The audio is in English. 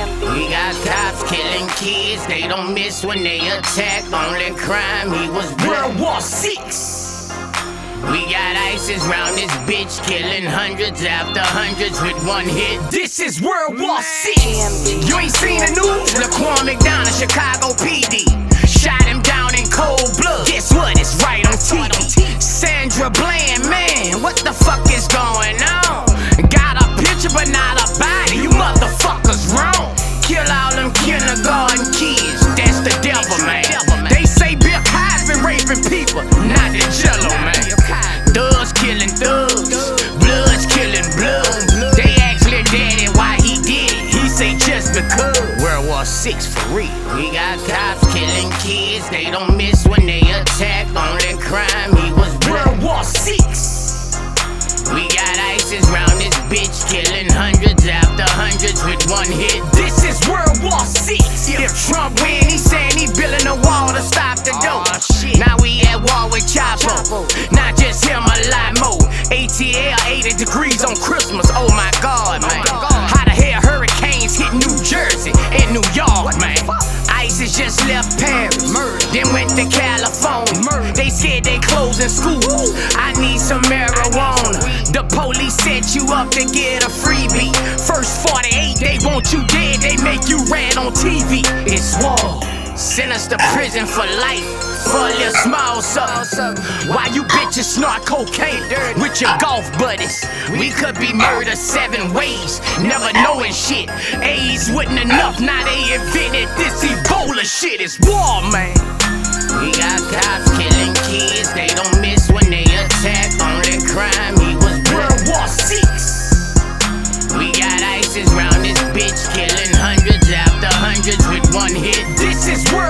We got cops killing kids, they don't miss when they attack. Only crime, he was World War Six. We got ISIS round this bitch, killing hundreds after hundreds with one hit. This is World War Six. You ain't seen the news? Laquan McDonald, Chicago PD. Because. World War Six for real. We got cops killing kids. They don't miss when they attack. Only crime he was World War Six. We got ISIS round this bitch, killing hundreds after hundreds with one hit. This is World War Six. If Trump win, he saying he building a wall to stop the dope. Now we at war with Chapo. Not just him, a lot more. ATL 80 degrees on Christmas. Oh my God, oh man. Paris, then went to California. They said they closing schools. I need some marijuana. The police set you up to get a freebie. First 48, they want you dead. They make you red on TV. It's war. Send us to prison for life for a little small something. Why you bitches snort cocaine with your golf buddies? We could be murdered seven ways, never knowing shit. AIDS wasn't enough, now they invented this Ebola shit. It's war, man. We got cops killing kids, they don't miss when they attack. Only crime, was World War Six. We got ISIS round dangerous with one hit. This is worth.